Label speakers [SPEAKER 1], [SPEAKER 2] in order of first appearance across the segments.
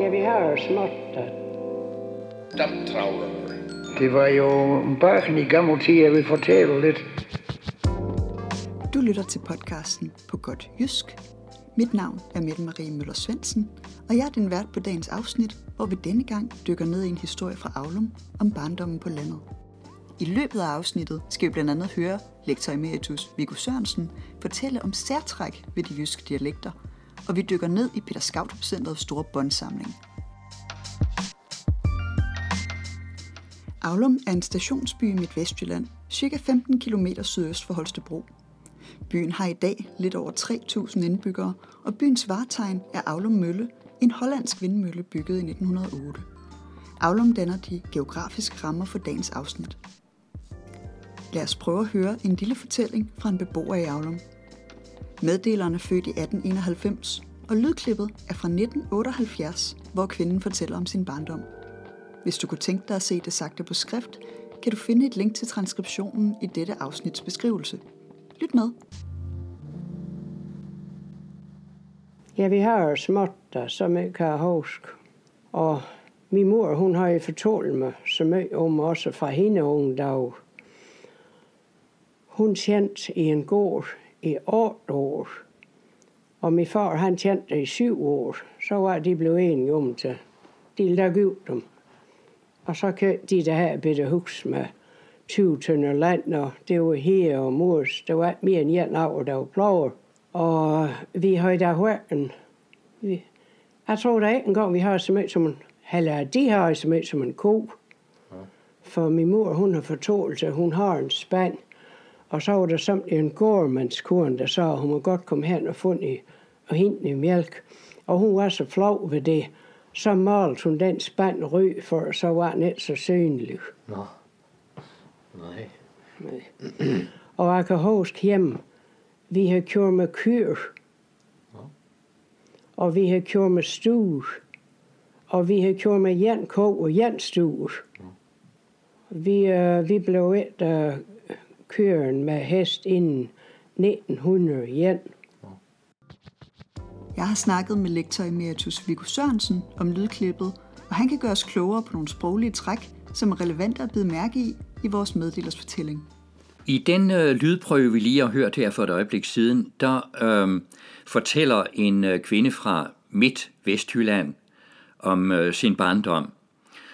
[SPEAKER 1] Ja, vi har jo småt.
[SPEAKER 2] Damptravlerne.
[SPEAKER 3] Det var jo bakken i gammel tid, jeg vil fortælle lidt.
[SPEAKER 4] Du lytter til podcasten på godt jysk. Mit navn er Mette Marie Møller Svendsen, og jeg er din vært på dagens afsnit, hvor vi denne gang dykker ned i en historie fra Aulum om barndommen på landet. I løbet af afsnittet skal vi blandt andet høre lektor emeritus Viggo Sørensen fortælle om særtræk ved de jyske dialekter, og vi dykker ned i Peter Skautrup Centerets store båndsamling. Aulum er en stationsby i Midtvestjylland, cirka 15 km sydøst for Holstebro. Byen har i dag lidt over 3.000 indbyggere, og byens vartegn er Aulum Mølle, en hollandsk vindmølle bygget i 1908. Aulum danner de geografiske rammer for dagens afsnit. Lad os prøve at høre en lille fortælling fra en beboer i Aulum. Meddeleren er født i 1891, og lydklippet er fra 1978, hvor kvinden fortæller om sin barndom. Hvis du kunne tænke dig at se det sagte på skrift, kan du finde et link til transkriptionen i dette afsnits beskrivelse. Lyt med.
[SPEAKER 1] Ja, vi har jo småt som jeg kan huske. Og min mor, hun har jo fortalt mig så meget om også fra hende unge dag. Hun tjente i en gård i 8 år. Og min far, han tjente i 7 år. Så var de blevet enige om til. De lagde ud dem. Og så købte de det her bitte hus med 20 tønder land, og det var her og mors. Det var mere end en år, der var plager. Og vi har da hørt en... Vi, jeg tror da ikke engang, vi har så meget som en... Eller de har så meget som en ko. For min mor, hun har fortalt, at hun har en spand. Og så var der som en gårdmandskorn, der sagde, at hun må godt komme hen og fundet og hente i mælk. Og hun var så flov ved det. Så malte hun den spand rød, for så var den ikke så synlig.
[SPEAKER 2] Nå. Nej.
[SPEAKER 1] Og jeg kan huske hjemme, vi har kørt med kyr. Og vi har kørt med stue. Og vi har kørt med jen ko og jen stue. Vi, øh, vi blev et øh, køren med hest inden 1900 jen.
[SPEAKER 4] Jeg har snakket med lektor emeritus Viggo Sørensen om lydklippet, og han kan gøre os klogere på nogle sproglige træk, som er relevante at bide mærke i i vores meddelers fortælling.
[SPEAKER 5] I den øh, lydprøve, vi lige har hørt her for et øjeblik siden, der øh, fortæller en øh, kvinde fra Midt Vestjylland om øh, sin barndom.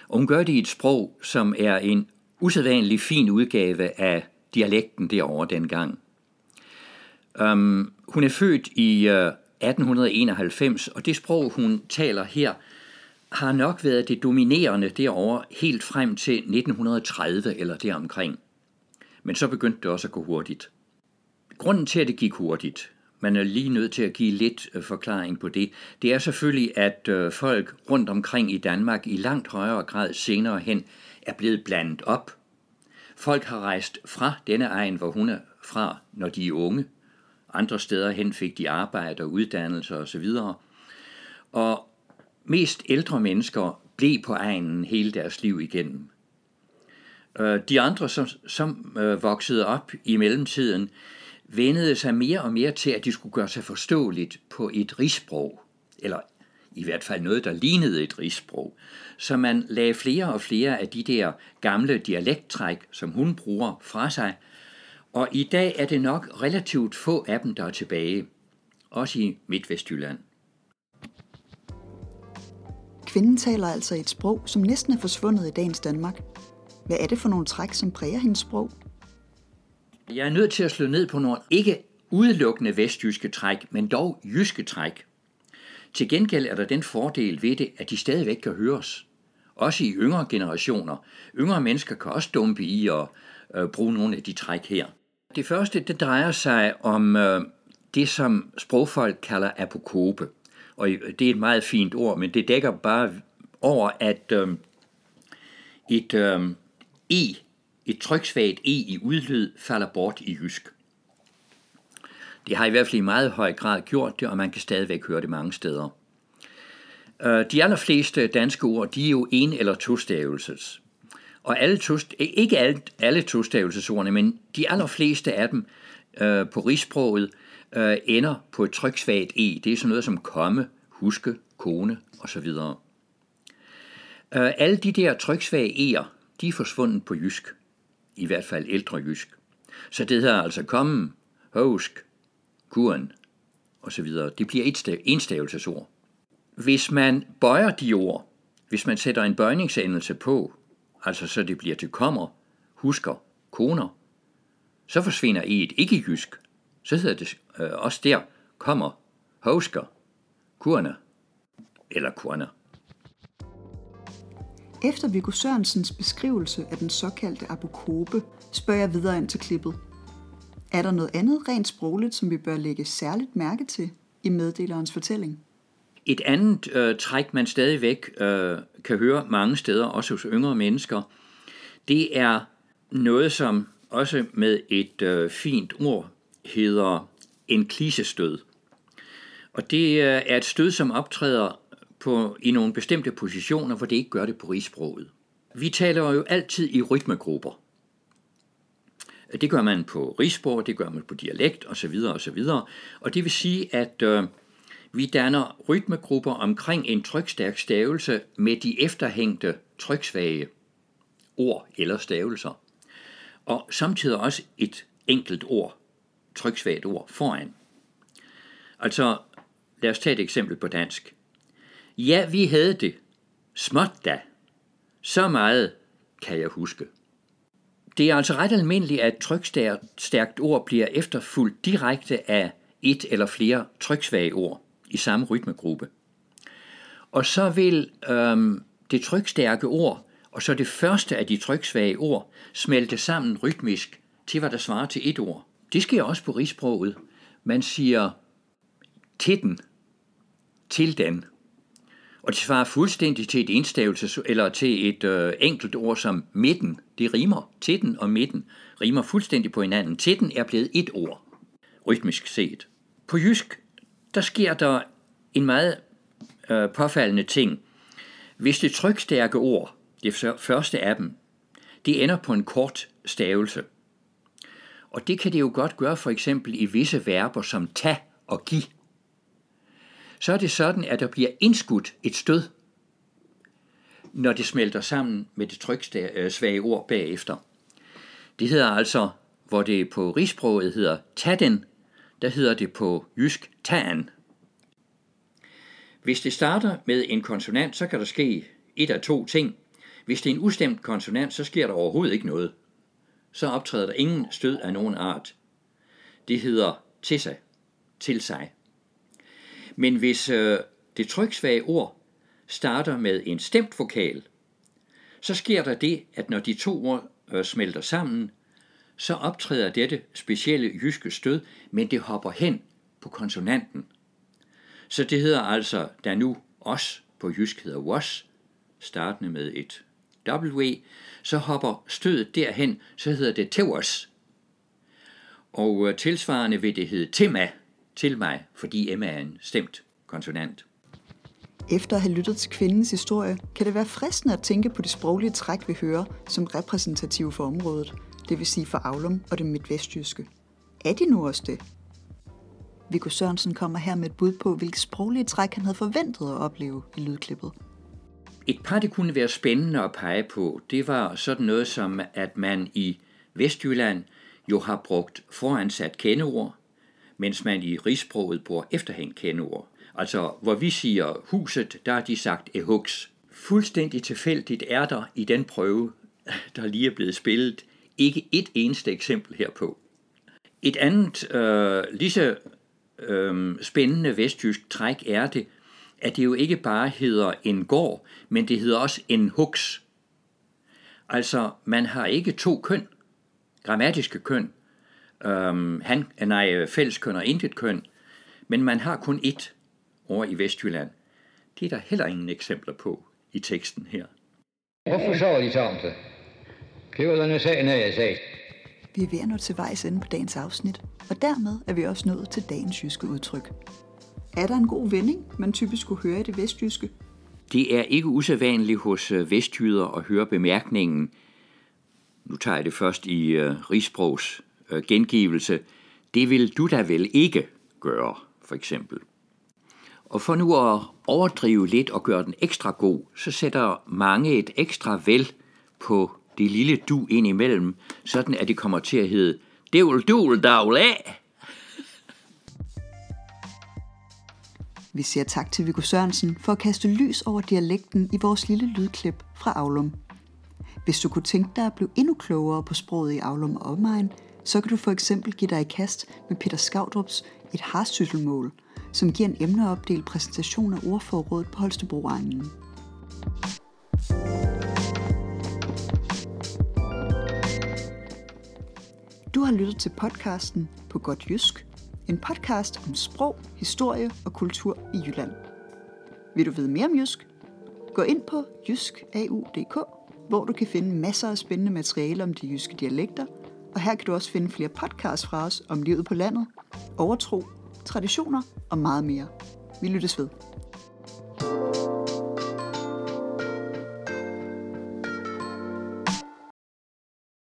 [SPEAKER 5] Og hun gør det i et sprog, som er en usædvanlig fin udgave af dialekten derovre dengang. Um, hun er født i øh, uh, 1891, og det sprog, hun taler her, har nok været det dominerende derovre helt frem til 1930 eller deromkring. Men så begyndte det også at gå hurtigt. Grunden til, at det gik hurtigt, man er lige nødt til at give lidt øh, forklaring på det, det er selvfølgelig, at øh, folk rundt omkring i Danmark i langt højere grad senere hen er blevet blandet op. Folk har rejst fra denne egen, hvor hun er fra, når de er unge. Andre steder hen fik de arbejde og uddannelse osv. Og mest ældre mennesker blev på egnen hele deres liv igennem. Øh, de andre, som, som øh, voksede op i mellemtiden, vendede sig mere og mere til, at de skulle gøre sig forståeligt på et rigssprog, eller i hvert fald noget, der lignede et rigssprog. Så man lagde flere og flere af de der gamle dialekttræk, som hun bruger, fra sig, og i dag er det nok relativt få af dem, der er tilbage, også i Midtvestjylland.
[SPEAKER 4] Kvinden taler altså et sprog, som næsten er forsvundet i dagens Danmark. Hvad er det for nogle træk, som præger hendes sprog?
[SPEAKER 5] Jeg er nødt til at slå ned på nogle ikke udelukkende vestjyske træk, men dog jyske træk. Til gengæld er der den fordel ved det, at de stadigvæk kan høres. Også i yngre generationer. Yngre mennesker kan også dumpe i og øh, bruge nogle af de træk her. Det første, det drejer sig om øh, det, som sprogfolk kalder apokope. Og øh, det er et meget fint ord, men det dækker bare over, at øh, et øh, e, et tryksvagt e i udlyd, falder bort i jysk. Det har i hvert fald i meget høj grad gjort det, og man kan stadigvæk høre det mange steder. Øh, de allerfleste danske ord, de er jo en- eller tostavelses. Og alle to, eh, ikke alle, alle tostavelsesordene, men de allerfleste af dem øh, på rigsproget øh, ender på et tryksvagt e. Det er sådan noget som komme, huske, kone osv. Øh, alle de der tryksvage e'er, de er forsvundet på jysk. I hvert fald ældre jysk. Så det hedder altså komme, husk, kuren og så videre. Det bliver et enstavelsesord. Hvis man bøjer de ord, hvis man sætter en bøjningsendelse på, altså så det bliver til kommer, husker, koner, så forsvinder et ikke i jysk. Så hedder det øh, også der kommer, husker, kurne eller kurne.
[SPEAKER 4] Efter Viggo Sørensens beskrivelse af den såkaldte apokope, spørger jeg videre ind til klippet. Er der noget andet rent sprogligt, som vi bør lægge særligt mærke til i meddelerens fortælling?
[SPEAKER 5] Et andet øh, træk, man stadigvæk øh, kan høre mange steder, også hos yngre mennesker, det er noget, som også med et øh, fint ord hedder en klisestød. Og det øh, er et stød, som optræder på, i nogle bestemte positioner, hvor det ikke gør det på rigsproget. Vi taler jo altid i rytmegrupper. Det gør man på rigsprog, det gør man på dialekt osv. osv. Og det vil sige, at øh, vi danner rytmegrupper omkring en trykstærk stavelse med de efterhængte tryksvage ord eller stavelser. Og samtidig også et enkelt ord, tryksvagt ord, foran. Altså, lad os tage et eksempel på dansk. Ja, vi havde det. Småt da. Så meget kan jeg huske. Det er altså ret almindeligt, at trykstærkt ord bliver efterfulgt direkte af et eller flere tryksvage ord i samme rytmegruppe. Og så vil øhm, det trykstærke ord og så det første af de tryksvage ord smelte sammen rytmisk til, hvad der svarer til et ord. Det sker også på rigsproget. Man siger til den, til den, og det svarer fuldstændig til et enstavelse eller til et øh, enkelt ord som midten. Det rimer. Titten og midten rimer fuldstændig på hinanden. Titten er blevet et ord, rytmisk set. På jysk, der sker der en meget øh, påfaldende ting. Hvis det trykstærke ord, det første af dem, det ender på en kort stavelse. Og det kan det jo godt gøre for eksempel i visse verber som ta og give så er det sådan, at der bliver indskudt et stød, når det smelter sammen med det tryksvage øh, ord bagefter. Det hedder altså, hvor det på rigsproget hedder taden, der hedder det på jysk tagen. Hvis det starter med en konsonant, så kan der ske et af to ting. Hvis det er en ustemt konsonant, så sker der overhovedet ikke noget. Så optræder der ingen stød af nogen art. Det hedder til sig, til sig. Men hvis øh, det tryksvage ord starter med en stemt vokal, så sker der det, at når de to ord øh, smelter sammen, så optræder dette specielle jyske stød, men det hopper hen på konsonanten. Så det hedder altså, da nu os på jysk hedder was, startende med et W, så hopper stødet derhen, så hedder det tevers. Og øh, tilsvarende vil det hedde tema, til mig, fordi Emma er en stemt konsonant.
[SPEAKER 4] Efter at have lyttet til kvindens historie, kan det være fristende at tænke på de sproglige træk, vi hører, som repræsentative for området, det vil sige for Aulum og det midtvestjyske. Er de nu også det? Viggo Sørensen kommer her med et bud på, hvilke sproglige træk han havde forventet at opleve i lydklippet.
[SPEAKER 5] Et par, det kunne være spændende at pege på, det var sådan noget som, at man i Vestjylland jo har brugt foransat kendeord, mens man i rigsproget bruger efterhængt kendeord. Altså, hvor vi siger huset, der har de sagt ehuks. Fuldstændig tilfældigt er der i den prøve, der lige er blevet spillet, ikke et eneste eksempel herpå. Et andet øh, lige så øh, spændende vestjysk træk er det, at det jo ikke bare hedder en gård, men det hedder også en huks. Altså, man har ikke to køn, grammatiske køn, Øhm, han, nej, fælleskøn og intet køn, men man har kun ét over i Vestjylland. Det er der heller ingen eksempler på i teksten her.
[SPEAKER 2] Hvorfor så de samtidig? Det var den sag, jeg sagde.
[SPEAKER 4] Vi er ved at nå til vejs ende på dagens afsnit, og dermed er vi også nået til dagens jyske udtryk. Er der en god vending, man typisk skulle høre i det vestjyske?
[SPEAKER 5] Det er ikke usædvanligt hos øh, vestjyder at høre bemærkningen, nu tager jeg det først i uh, rigsprogs øh, gengivelse, det vil du da vel ikke gøre, for eksempel. Og for nu at overdrive lidt og gøre den ekstra god, så sætter mange et ekstra vel på det lille du ind imellem, sådan at det kommer til at hedde Devl dul davl af.
[SPEAKER 4] Vi siger tak til Viggo Sørensen for at kaste lys over dialekten i vores lille lydklip fra Aulum. Hvis du kunne tænke dig at blive endnu klogere på sproget i Aulum og omegn, så kan du for eksempel give dig i kast med Peter Skavdrups Et harsysselmål, som giver en emneopdelt præsentation af ordforrådet på Holstebroegnen. Du har lyttet til podcasten på Godt Jysk, en podcast om sprog, historie og kultur i Jylland. Vil du vide mere om Jysk? Gå ind på jyskau.dk, hvor du kan finde masser af spændende materiale om de jyske dialekter, og her kan du også finde flere podcasts fra os om livet på landet, overtro, traditioner og meget mere. Vi lyttes ved.